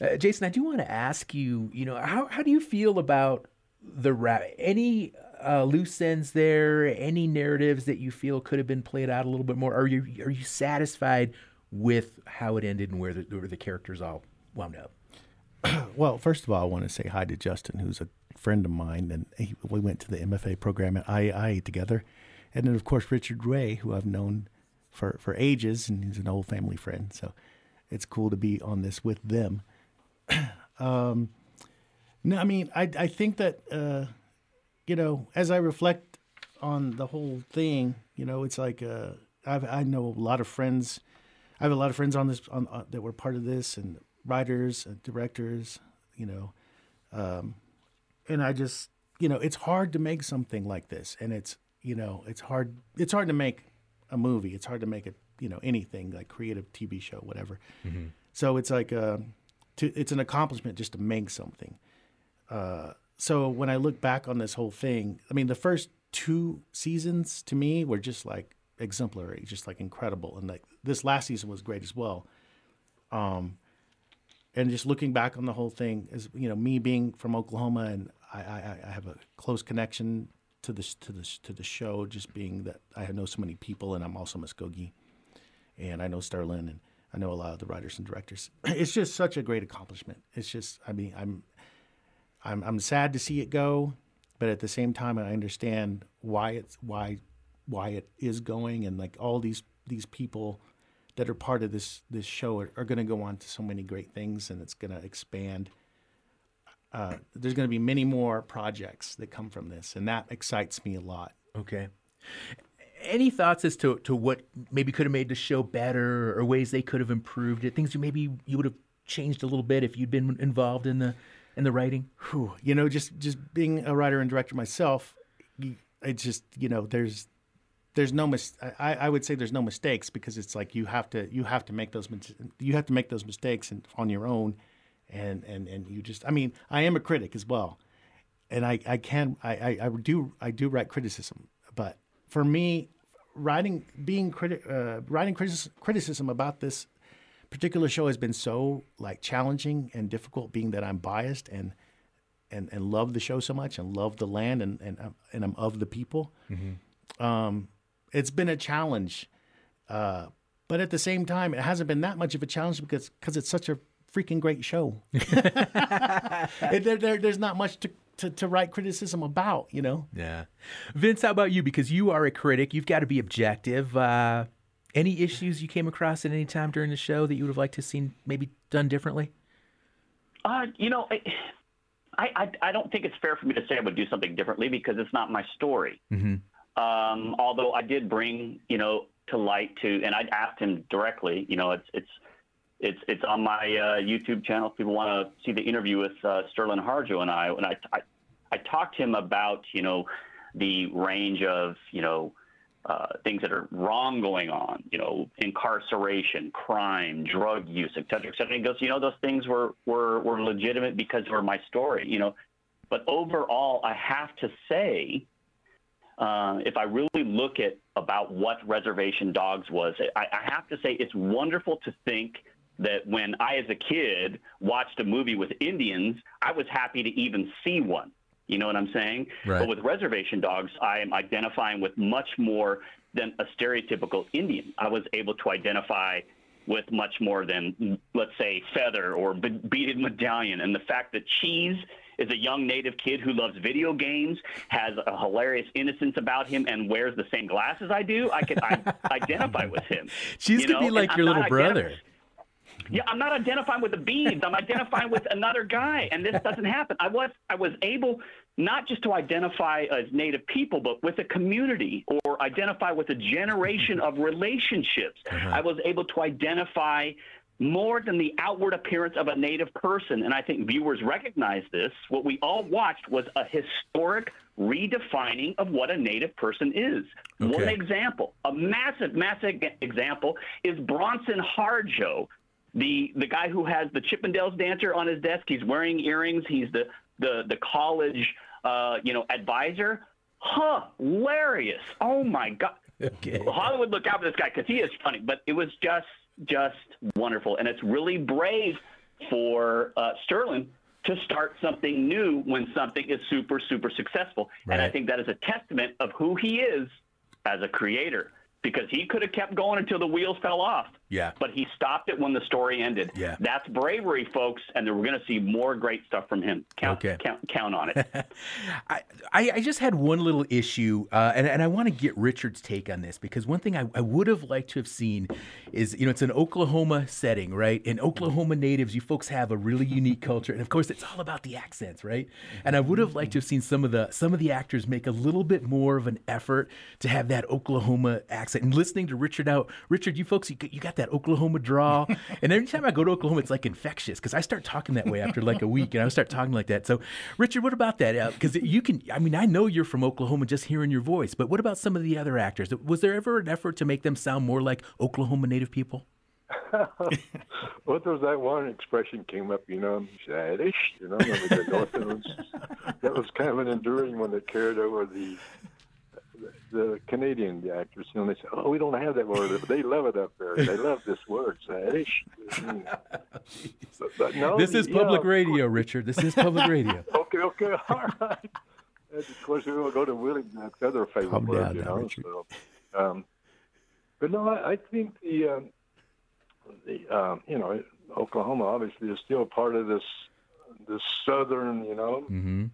uh, Jason, I do want to ask you, you know, how, how do you feel about the rap? Any uh, loose ends there? Any narratives that you feel could have been played out a little bit more? Are you are you satisfied with how it ended and where the, where the characters all wound up? well, first of all, I want to say hi to Justin, who's a friend of mine, and he, we went to the MFA program at IAI together, and then of course Richard Ray, who I've known for for ages, and he's an old family friend. So it's cool to be on this with them. um, no, I mean, I I think that uh, you know, as I reflect on the whole thing, you know, it's like uh, I've, I know a lot of friends. I have a lot of friends on this on, uh, that were part of this, and writers, and directors, you know, um, and I just, you know, it's hard to make something like this, and it's, you know, it's hard. It's hard to make a movie. It's hard to make it, you know, anything like creative TV show, whatever. Mm-hmm. So it's like, uh, to, it's an accomplishment just to make something. Uh, so when I look back on this whole thing, I mean, the first two seasons to me were just like exemplary, just like incredible, and like this last season was great as well. Um, and just looking back on the whole thing is, you know, me being from Oklahoma and I, I, I have a close connection to this to this to the show, just being that I know so many people and I'm also Muscogee, and I know Sterlin and I know a lot of the writers and directors. It's just such a great accomplishment. It's just, I mean, I'm I'm I'm sad to see it go, but at the same time, I understand why it's why why it is going, and like all these these people that are part of this this show are, are going to go on to so many great things, and it's going to expand. Uh, there's going to be many more projects that come from this, and that excites me a lot. Okay. Any thoughts as to, to what maybe could have made the show better, or ways they could have improved it? Things you maybe you would have changed a little bit if you'd been involved in the in the writing? Whew, you know, just just being a writer and director myself, I just you know there's there's no mis- I, I would say there's no mistakes because it's like you have to you have to make those you have to make those mistakes and, on your own, and and and you just I mean I am a critic as well, and I I can I I, I do I do write criticism, but for me, writing being criti- uh, writing criticism, criticism about this particular show has been so like challenging and difficult, being that I'm biased and and and love the show so much and love the land and and and I'm of the people. Mm-hmm. Um, it's been a challenge, uh, but at the same time, it hasn't been that much of a challenge because because it's such a freaking great show. there, there, there's not much to, to, to write criticism about, you know. Yeah, Vince, how about you? Because you are a critic, you've got to be objective. Uh, any issues you came across at any time during the show that you would have liked to have seen maybe done differently? Uh, you know, I, I, I don't think it's fair for me to say I would do something differently because it's not my story. Mm-hmm. Um, although I did bring, you know, to light to, and I asked him directly. You know, it's it's it's it's on my uh, YouTube channel. If people want to see the interview with uh, Sterlin Harjo and I, and I, I I talked to him about, you know, the range of, you know, uh, things that are wrong going on, you know, incarceration, crime, drug use, et cetera, et cetera. And he goes, you know, those things were, were, were legitimate because they were my story, you know. But overall, I have to say, uh, if I really look at about what Reservation Dogs was, I, I have to say it's wonderful to think that when I, as a kid, watched a movie with Indians, I was happy to even see one. You know what I'm saying? Right. But with reservation dogs, I am identifying with much more than a stereotypical Indian. I was able to identify with much more than, let's say, feather or be- beaded medallion. And the fact that Cheese is a young native kid who loves video games, has a hilarious innocence about him, and wears the same glasses I do, I can I identify with him. Cheese you could know? be like And your I'm little brother. Yeah, I'm not identifying with the beads. I'm identifying with another guy, and this doesn't happen. I was I was able not just to identify as Native people, but with a community or identify with a generation of relationships. Uh-huh. I was able to identify more than the outward appearance of a Native person, and I think viewers recognize this. What we all watched was a historic redefining of what a Native person is. One example, a massive, massive example, is Bronson Harjo, the the guy who has the Chippendales dancer on his desk. He's wearing earrings. He's the the the college uh, you know advisor. Hilarious! Oh my god! Okay. Hollywood, look out for this guy because he is funny. But it was just just wonderful, and it's really brave for uh, Sterlin to start something new when something is super super successful. And I think that is a testament of who he is as a creator because he could have kept going until the wheels fell off. Yeah. But he stopped it when the story ended. Yeah. That's bravery, folks, and we're going to see more great stuff from him. Count, Okay. count, count on it. I, I just had one little issue, uh, and, and I want to get Richard's take on this because one thing I, I would have liked to have seen is, you know, it's an Oklahoma setting, right? And Oklahoma natives, you folks have a really unique culture, and of course, it's all about the accents, right? And I would have liked to have seen some of the some of the actors make a little bit more of an effort to have that Oklahoma accent. And listening to Richard out, Richard, you folks, you, you got that Oklahoma draw. and every time I go to Oklahoma, it's like infectious because I start talking that way after like a week, and I start talking like that. So, Richard, what about that? Uh, because you can, I mean, I know you're from Oklahoma just hearing your voice, but what about some of the other actors? Was there ever an effort to make them sound more like Oklahoma native people? What was that one expression came up, you know, Shadish, you know, the that was kind of an enduring one that carried over the the Canadian actors. You know, they say, "Oh, we don't have that word, but they love it up there. They love this word, Shadish." But, but no, this is yeah, public radio, Richard. This is public radio. okay, okay, all right. And of course, we will go to Willie Jack's other favorite Calm word, down you now, know. Richard. So, um, but no, I, I think the um, the um, you know Oklahoma obviously is still part of this this southern, you know. Mm-hmm.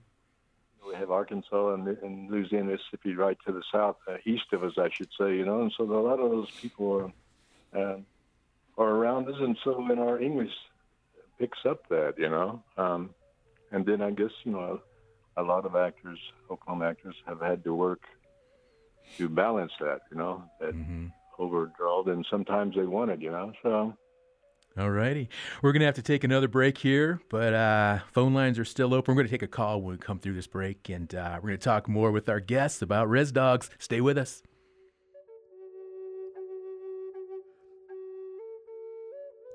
We have Arkansas and, and Louisiana, Mississippi right to the south, uh, east of us, I should say, you know. And so a lot of those people are um, are around us, and so in our English picks up that, you know. Um, and then I guess you know a lot of actors, Oklahoma actors, have had to work to balance that, you know, that overdrawled, and sometimes they want it, you know. So All righty. We're going to have to take another break here, but uh, phone lines are still open. We're going to take a call when we come through this break, and uh, we're going to talk more with our guests about Res Dogs. Stay with us.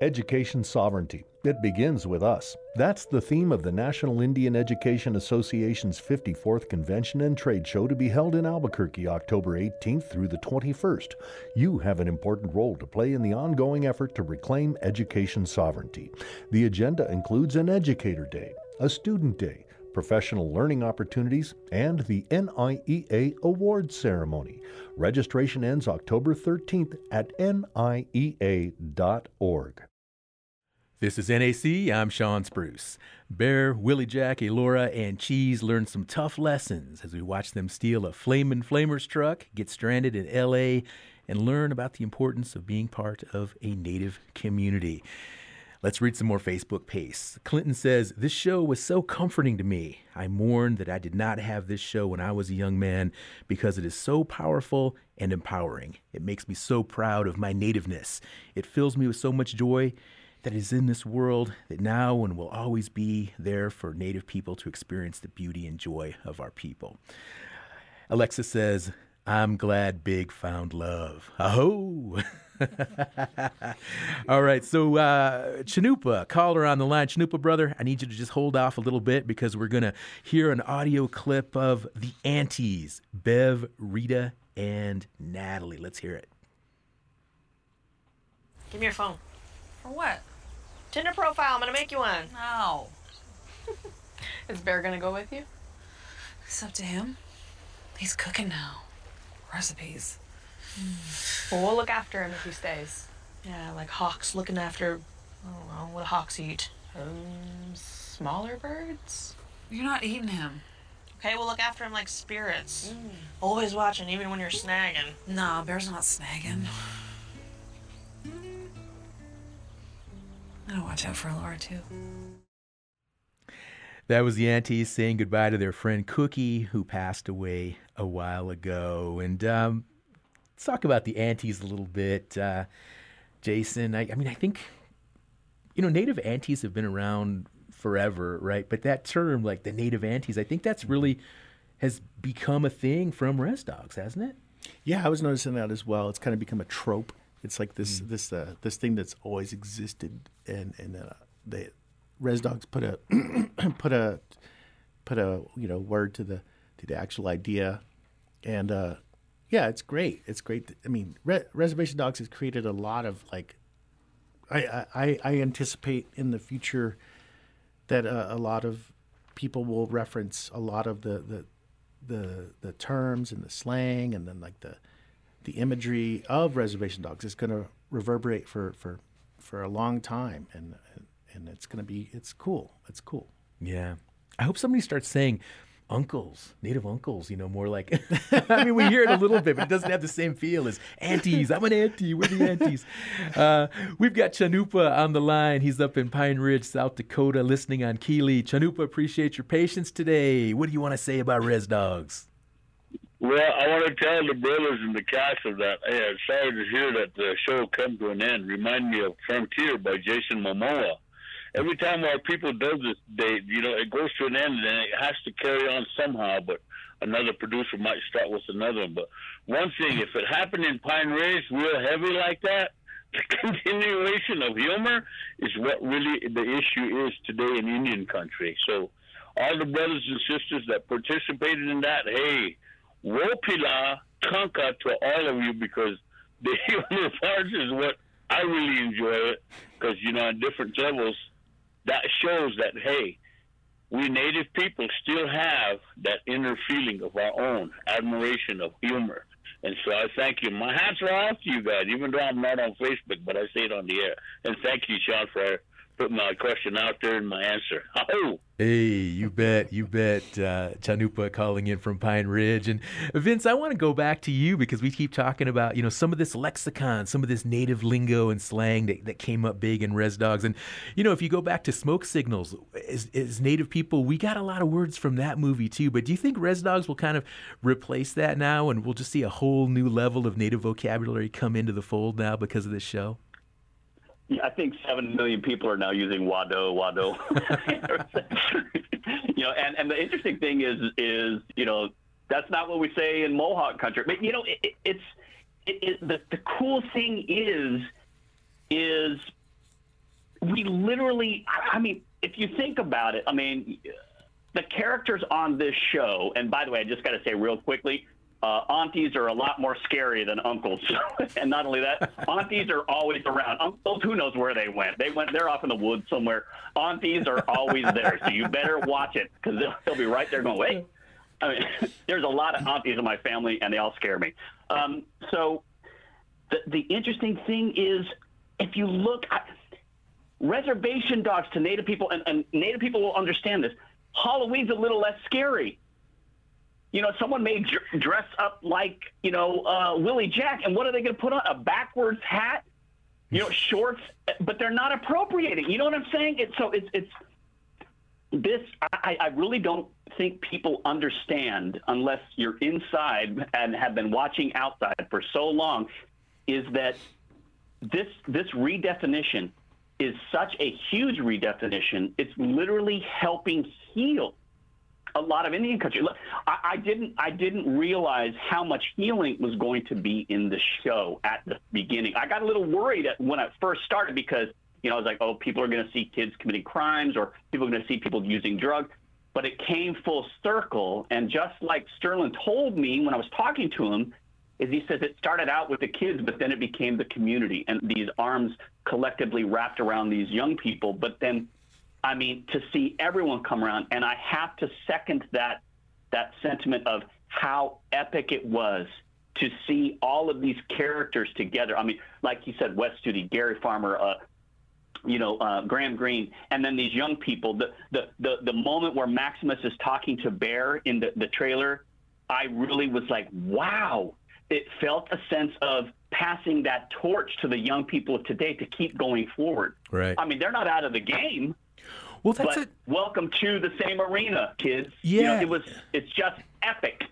Education sovereignty. It begins with us. That's the theme of the National Indian Education Association's 54th Convention and Trade Show to be held in Albuquerque October 18th through the 21st. You have an important role to play in the ongoing effort to reclaim education sovereignty. The agenda includes an Educator Day, a Student Day, professional learning opportunities, and the NIEA Awards Ceremony. Registration ends October 13th at niea.org. This is NAC. I'm Shawn Spruce. Bear, Willie Jack, Elora, and Cheese learn some tough lessons as we watch them steal a Flamin' Flamers truck, get stranded in LA, and learn about the importance of being part of a Native community. Let's read some more Facebook paste. Clinton says, This show was so comforting to me. I mourn that I did not have this show when I was a young man because it is so powerful and empowering. It makes me so proud of my nativeness. It fills me with so much joy that is in this world that now and will always be there for Native people to experience the beauty and joy of our people. Alexa says, I'm glad Big found love. Aho! All right, so uh, Chanupa, caller on the line. Chanupa, brother, I need you to just hold off a little bit because we're going to hear an audio clip of the aunties, Bev, Rita, and Natalie. Let's hear it. Give me your phone. For what? Tinder profile. I'm gonna make you one. No. Is Bear gonna go with you? It's up to him. He's cooking now. Recipes. Well, we'll look after him if he stays. Yeah, like hawks looking after. I don't know what do hawks eat. Um, smaller birds. You're not eating him. Okay, we'll look after him like spirits. Mm. Always watching, even when you're snagging. Nah, Bear's not snagging. I gotta watch out for Laura too. That was the aunties saying goodbye to their friend Cookie, who passed away a while ago. And um, let's talk about the aunties a little bit. Uh, Jason, I, I mean, I think, you know, native aunties have been around forever, right? But that term, like the native aunties, I think that's really has become a thing from Res Dogs, hasn't it? Yeah, I was noticing that as well. It's kind of become a trope. It's like this this uh, this thing that's always existed, and and uh, the Res Dogs put a put a put a you know word to the to the actual idea, and uh, yeah, it's great. It's great. I mean, Re- Reservation Dogs has created a lot of like. I I, I anticipate in the future that uh, a lot of people will reference a lot of the, the the the terms and the slang and then like the the imagery of reservation dogs is going to reverberate for for for a long time and and it's going to be it's cool it's cool Yeah. I hope somebody starts saying uncles, native uncles, you know, more like, I mean, we hear it a little bit, but it doesn't have the same feel as aunties. I'm an auntie. We're the aunties. Uh, we've got Chanupa on the line. He's up in Pine Ridge, South Dakota, listening on KILI. Chanupa, appreciate your patience today. What do you want to say about Res Dogs? Well, I want to tell the brothers and the cast of that. Hey, I'm sorry to hear that the show come to an end. Remind me of Frontier by Jason Momoa. Every time our people does this, they you know it goes to an end and it has to carry on somehow. But another producer might start with another one. But one thing, if it happened in Pine Ridge, real heavy like that, the continuation of humor is what really the issue is today in Indian country. So, all the brothers and sisters that participated in that, hey, wopila kanka to all of you because the humor parts is what I really enjoy it because you know on different levels that shows that hey we native people still have that inner feeling of our own admiration of humor and so I thank you. My hats are off to you guys, even though I'm not on Facebook, but I say it on the air. And thank you, Shawn, for putting my question out there and my answer. Oh. Hey, you bet, you bet. Uh, Chanupa calling in from Pine Ridge, and Vince, I want to go back to you because we keep talking about you know some of this lexicon, some of this native lingo and slang that, that came up big in Res Dogs, and you know if you go back to Smoke Signals, as, as Native people, we got a lot of words from that movie too. But do you think Res Dogs will kind of replace that now, and we'll just see a whole new level of native vocabulary come into the fold now because of this show? Yeah, I think seven million people are now using Wado, Wado. you know, and, and the interesting thing is, is you know, that's not what we say in Mohawk country. But you know, it, it, it's it, it, the the cool thing is, is we literally. I mean, if you think about it, I mean, the characters on this show. And by the way, I just got to say real quickly, uh, aunties are a lot more scary than uncles. and not only that, aunties are always around. Uncles, who knows where they went? They went. They're off in the woods somewhere. Aunties are always there, so you better watch it because they'll, they'll be right there going, "Wait." I mean, there's a lot of aunties in my family, and they all scare me. Um, so the the interesting thing is, if you look, I, reservation dogs to Native people, and, and Native people will understand this. Halloween's a little less scary you know, someone may dr- dress up like, you know, uh, Willie Jack, and what are they going to put on? A backwards hat, you know, shorts, but they're not appropriating. You know what I'm saying? It's so it's it's this. I, I really don't think people understand unless you're inside and have been watching outside for so long. Is that this this redefinition is such a huge redefinition? It's literally helping heal a lot of Indian country. Look, I, I, didn't I didn't realize how much healing was going to be in the show at the beginning. I got a little worried when I first started because you know I was like, oh, people are going to see kids committing crimes or people are going to see people using drugs. But it came full circle, and just like Sterlin told me when I was talking to him, is he says it started out with the kids, but then it became the community, and these arms collectively wrapped around these young people. But then I mean, to see everyone come around, and I have to second that that sentiment of how epic it was to see all of these characters together. I mean, like you said, Wes Studi, Gary Farmer, uh, you know, uh, Graham Greene, and then these young people. The, the the the moment where Maximus is talking to Bear in the the trailer, I really was like, wow. It felt a sense of passing that torch to the young people of today to keep going forward. Right. I mean, they're not out of the game. Well, that's but it. welcome to the same arena, kids. Yeah. You know, it was. It's just epic.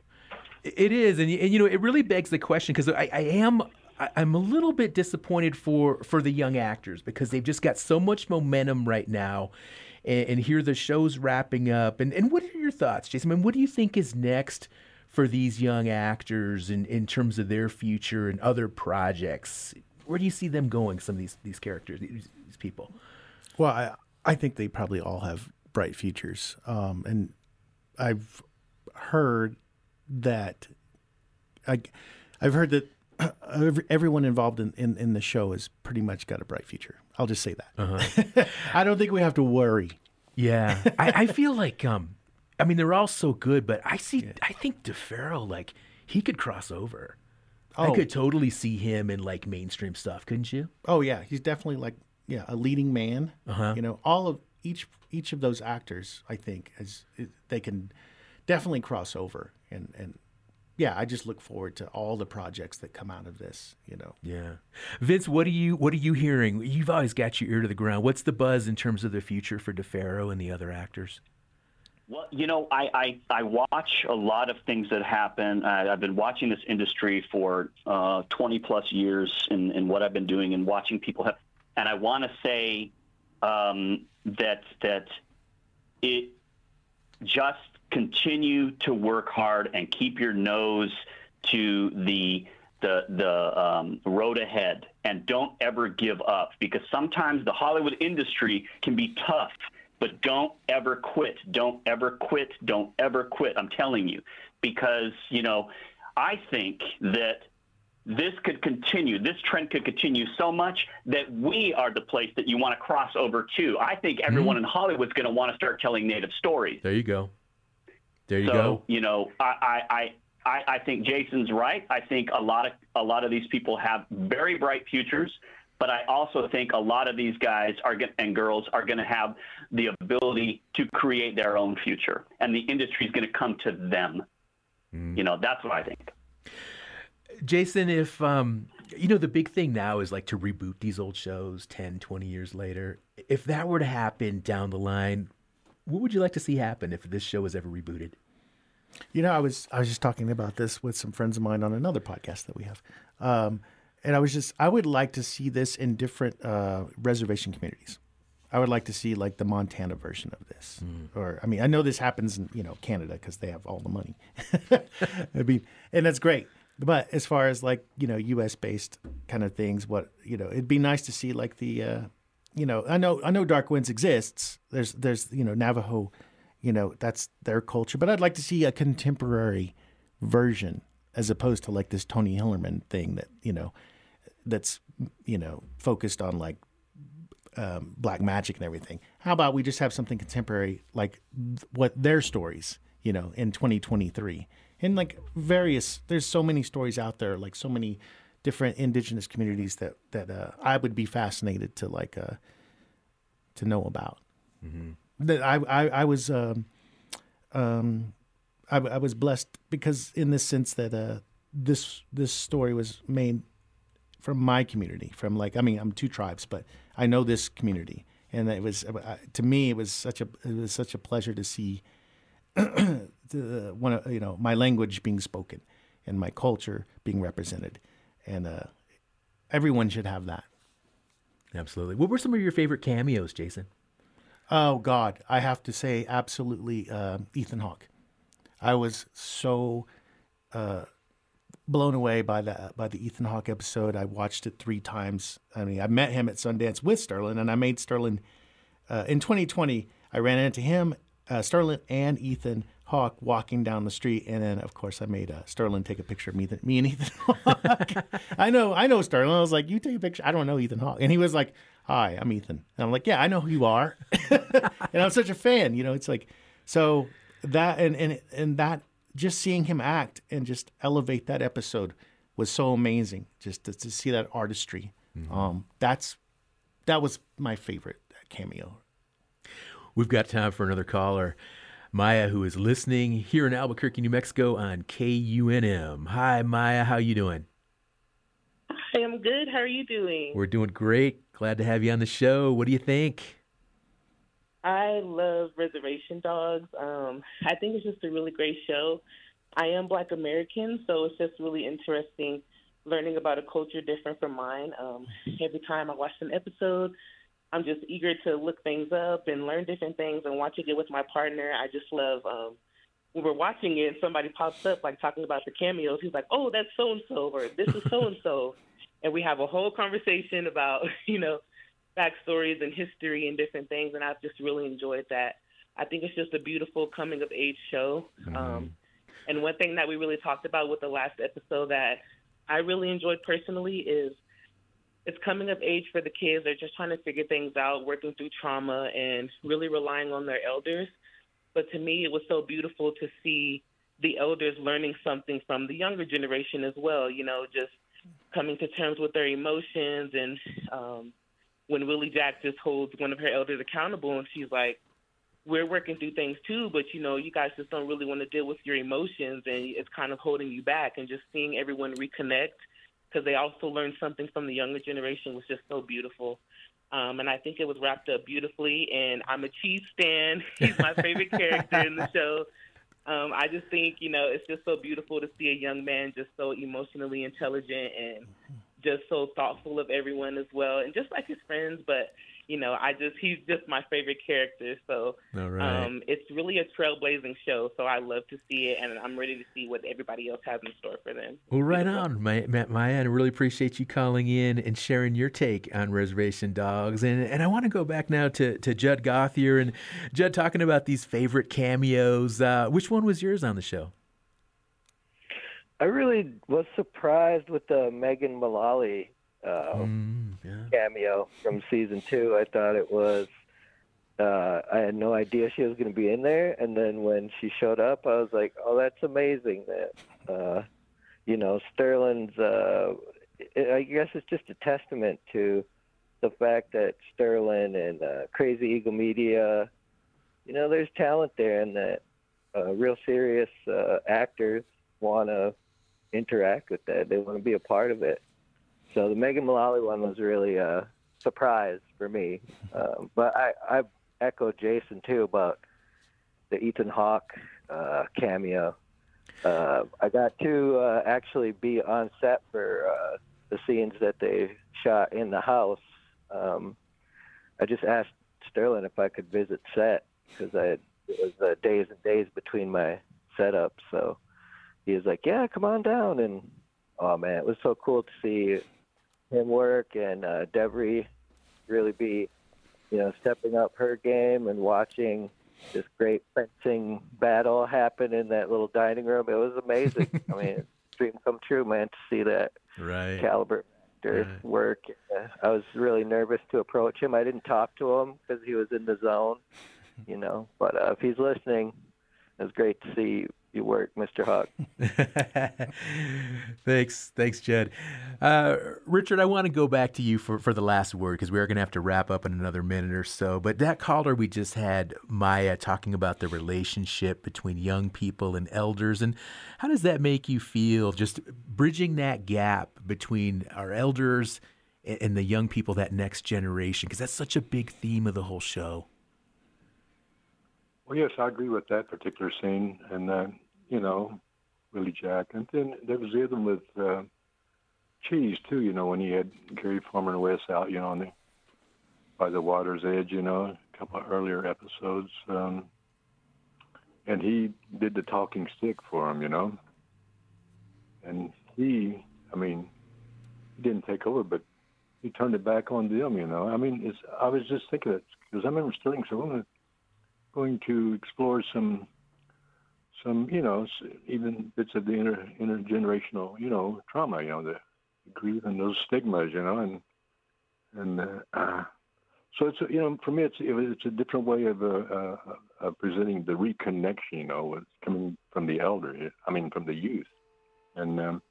It is, and, and you know, it really begs the question because I, I am. I- I'm a little bit disappointed for for the young actors because they've just got so much momentum right now, and, and here the show's wrapping up. And and what are your thoughts, Jason? I mean, what do you think is next for these young actors in in terms of their future and other projects? Where do you see them going? Some of these these characters, these, these people. Well, I, I think they probably all have bright futures. Um, and I've heard that I, I've heard that every- everyone involved in, in, in the show has pretty much got a bright future. I'll just say that. Uh-huh. I don't think we have to worry. Yeah, I, I feel like um, I mean they're all so good, but I see I think D'Pharaoh like he could cross over. I Oh. could totally see him in like mainstream stuff, couldn't you? Oh yeah, he's definitely like yeah a leading man. Uh-huh. You know, all of each each of those actors, I think, as they can definitely cross over and and yeah, I just look forward to all the projects that come out of this. You know. Yeah, Vince, what are you what are you hearing? You've always got your ear to the ground. What's the buzz in terms of the future for D'Pharaoh and the other actors? Well, you know, I, I, I watch a lot of things that happen. I, I've been watching this industry for uh, 20 plus years in, in what I've been doing and watching people have. And I want to say um, that that it just continue to work hard and keep your nose to the the the um, road ahead. And don't ever give up because sometimes the Hollywood industry can be tough but don't ever quit. Don't ever quit. Don't ever quit. I'm telling you because you know I think that this could continue. This trend could continue so much that we are the place that you want to cross over to. I think everyone mm-hmm. in Hollywood's going to want to start telling native stories. There you go. There you so, go. you know, I, I, I, I, I think Jason's right. I think a lot of a lot of these people have very bright futures, but I also think a lot of these guys are and girls are going to have the ability to create their own future, and the industry is going to come to them. Mm-hmm. You know, that's what I think. Jason, if um, you know the big thing now is like to reboot these old shows 10, 20 years later. If that were to happen down the line, what would you like to see happen if this show was ever rebooted? You know, I was I was just talking about this with some friends of mine on another podcast that we have, um, and I was just I would like to see this in different uh, reservation communities. I would like to see like the Montana version of this, or I mean, I know this happens in you know Canada because they have all the money. I mean, and that's great. But as far as like you know U.S. based kind of things, what you know, it'd be nice to see like the uh, you know I know I know Dark Winds exists. There's there's you know Navajo, you know that's their culture. But I'd like to see a contemporary version as opposed to like this Tony Hillerman thing that you know that's you know focused on like um, black magic and everything. How about we just have something contemporary like th- what their stories, you know, in 2023 and like various. There's so many stories out there, like so many different indigenous communities that that uh, I would be fascinated to like uh, to know about. That I I, I was um, um, I, I was blessed because in this sense that uh, this this story was made from my community from like i mean i'm two tribes but i know this community and it was uh, to me it was such a it was such a pleasure to see the one of you know my language being spoken and my culture being represented and uh everyone should have that Absolutely. What were some of your favorite cameos, Jason? Oh God, I have to say, absolutely, uh, Ethan Hawke. I was so uh, blown away by the by the Ethan Hawke episode. I watched it three times. I mean, I met him at Sundance with Sterlin, and I made Sterlin uh, in 2020. I ran into him, uh, Sterlin, and Ethan Hawke walking down the street, and then of course I made uh, Sterlin take a picture of me, me and Ethan Hawke. I know, I know Sterlin. I was like, "You take a picture." I don't know Ethan Hawke, and he was like, "Hi, I'm Ethan." And I'm like, "Yeah, I know who you are," and I'm such a fan. You know, it's like so that and and and that just seeing him act and just elevate that episode was so amazing. Just to, to see that artistry, um, that's that was my favorite cameo. We've got time for another caller. Maya, who is listening here in Albuquerque, New Mexico on KUNM. Hi, Maya. How you doing? I'm good. How are you doing? We're doing great. Glad to have you on the show. What do you think? I love Reservation Dogs. Um, I think it's just a really great show. I am Black American, so it's just really interesting learning about a culture different from mine. Um, every time I watch an episode, I'm just eager to look things up and learn different things and watching it with my partner. I just love um, when we're watching it, somebody pops up like talking about the cameos. He's like, "Oh, that's so and so," or "This is so and so," and we have a whole conversation about you know backstories and history and different things. And I've just really enjoyed that. I think it's just a beautiful coming of age show. Um, and one thing that we really talked about with the last episode that I really enjoyed personally is it's coming of age for the kids. They're just trying to figure things out, working through trauma, and really relying on their elders. But to me, it was so beautiful to see the elders learning something from the younger generation as well. You know, just coming to terms with their emotions. And um, when Willie Jack just holds one of her elders accountable, and she's like, we're working through things too, but you know, you guys just don't really want to deal with your emotions, and it's kind of holding you back. And just seeing everyone reconnect because they also learned something from the younger generation was just so beautiful. Um, and I think it was wrapped up beautifully. And I'm a Cheese Stan. He's my favorite character in the show. Um, I just think, you know, it's just so beautiful to see a young man just so emotionally intelligent and just so thoughtful of everyone as well, and just like his friends. But you know, I just he's just my favorite character. So All right. um, it's really a trailblazing show. So I love to see it, and I'm ready to see what everybody else has in store for them. Well, right on, Ma- Ma- Maya. I really appreciate you calling in and sharing your take on Reservation Dogs. And and I want to go back now to, to Judd Gothier and Judd talking about these favorite cameos. Uh, which one was yours on the show? I really was surprised with the Megan Mullally uh, cameo from season two. I thought it was. Uh, I had no idea she was going to be in there, and then when she showed up, I was like, "Oh, that's amazing!" That uh, you know, Sterlin's. Uh, I guess it's just a testament to the fact that Sterlin and uh, Crazy Eagle Media, you know, there's talent there, and that uh, real serious uh, actors want to interact with that. They want to be a part of it. So the Megan Mullally one was really a surprise for me. Um, but I, I echo Jason too about the Ethan Hawke uh, cameo. Uh, I got to uh, actually be on set for uh, the scenes that they shot in the house. Um, I just asked Sterlin if I could visit set because I it was uh, days and days between my setups. So he was like, "Yeah, come on down." And oh man, it was so cool to see him work and uh, Devery really be, you know, stepping up her game and watching this great fencing battle happen in that little dining room. It was amazing. I mean, dream come true, man, to see that Right. caliber actor work. Uh, I was really nervous to approach him. I didn't talk to him because he was in the zone, you know. But uh, if he's listening, it was great to see you work, Mr. Huck. thanks, thanks, Jed. Uh, Richard, I want to go back to you for, for the last word because we are going to have to wrap up in another minute or so. But that caller we just had, Maya, talking about the relationship between young people and elders, and how does that make you feel? Just bridging that gap between our elders and, and the young people, that next generation, because that's such a big theme of the whole show. Well, yes, I agree with that particular scene, and uh, you know, Willie Jack, and then there was one with uh, Cheese too. You know, when he had Gary Farmer and Wes out, you know, on the by the water's edge, you know, a couple of earlier episodes, um, and he did the talking stick for him, you know, and he, I mean, he didn't take over, but he turned it back on them, you know. I mean, it's, I was just thinking it because I remember Sterlin said, "Well, going to explore some some you know even bits of the inter intergenerational you know trauma you know the grief and those stigmas you know and and uh, uh, so it's you know for me it's it's a different way of uh, uh, presenting the reconnection you know with coming from the elder I mean from the youth. And um,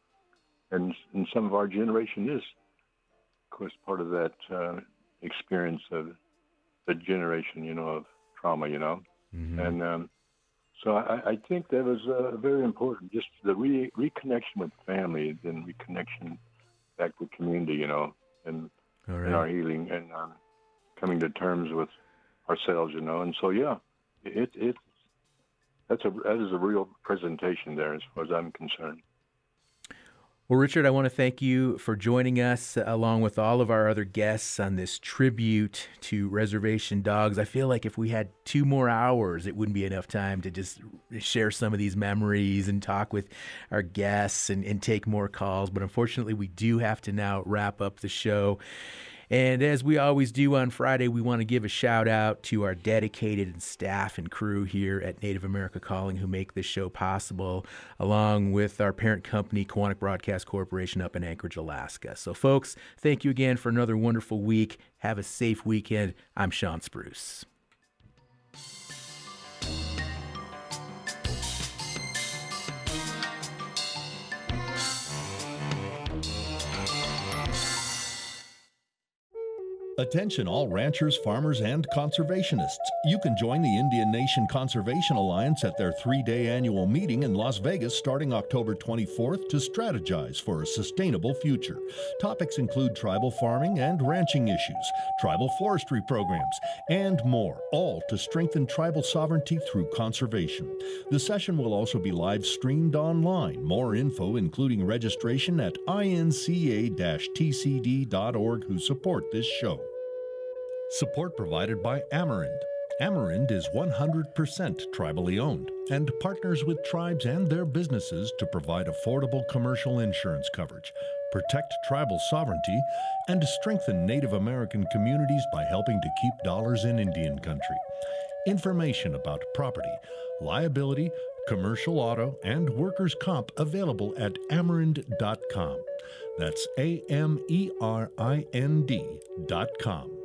and and some of our generation is of course part of that uh, experience of the generation you know of trauma, you know. And um, so I, I think that was uh, very important, just the re- reconnection with family, then reconnection back with community, you know, and All in our healing and um, coming to terms with ourselves, you know. And so, yeah, it it that's a that is a real presentation there, as far as I'm concerned. Well, Richard, I want to thank you for joining us uh, along with all of our other guests on this tribute to Reservation Dogs. I feel like if we had two more hours, it wouldn't be enough time to just share some of these memories and talk with our guests and, and take more calls. But unfortunately, we do have to now wrap up the show. And as we always do on Friday, we want to give a shout out to our dedicated staff and crew here at Native America Calling who make this show possible, along with our parent company, Koahnic Broadcast Corporation, up in Anchorage, Alaska. So, folks, thank you again for another wonderful week. Have a safe weekend. I'm Shawn Spruce. Attention, all ranchers, farmers, and conservationists. You can join the Indian Nation Conservation Alliance at their three day annual meeting in Las Vegas starting October 24th to strategize for a sustainable future. Topics include tribal farming and ranching issues, tribal forestry programs, and more, all to strengthen tribal sovereignty through conservation. The session will also be live streamed online. More info, including registration, at inca tcd.org, who support this show. Support provided by Amerind. Amerind is 100% tribally owned and partners with tribes and their businesses to provide affordable commercial insurance coverage, protect tribal sovereignty, and strengthen Native American communities by helping to keep dollars in Indian country. Information about property, liability, commercial auto, and workers' comp available at amerind.com. That's A M E R I N D.com.